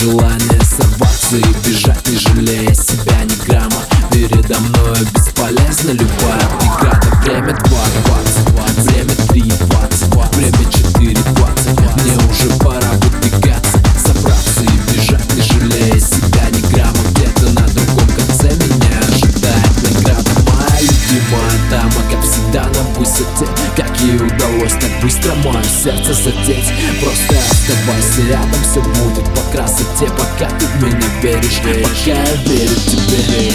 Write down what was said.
желание Сорваться и бежать, не жалея себя ни грамма. Передо мной бесполезна любая преграда. Время два, быстро мое сердце задеть. Просто оставайся рядом, все будет по красоте Пока ты в меня веришь, пока я верю тебе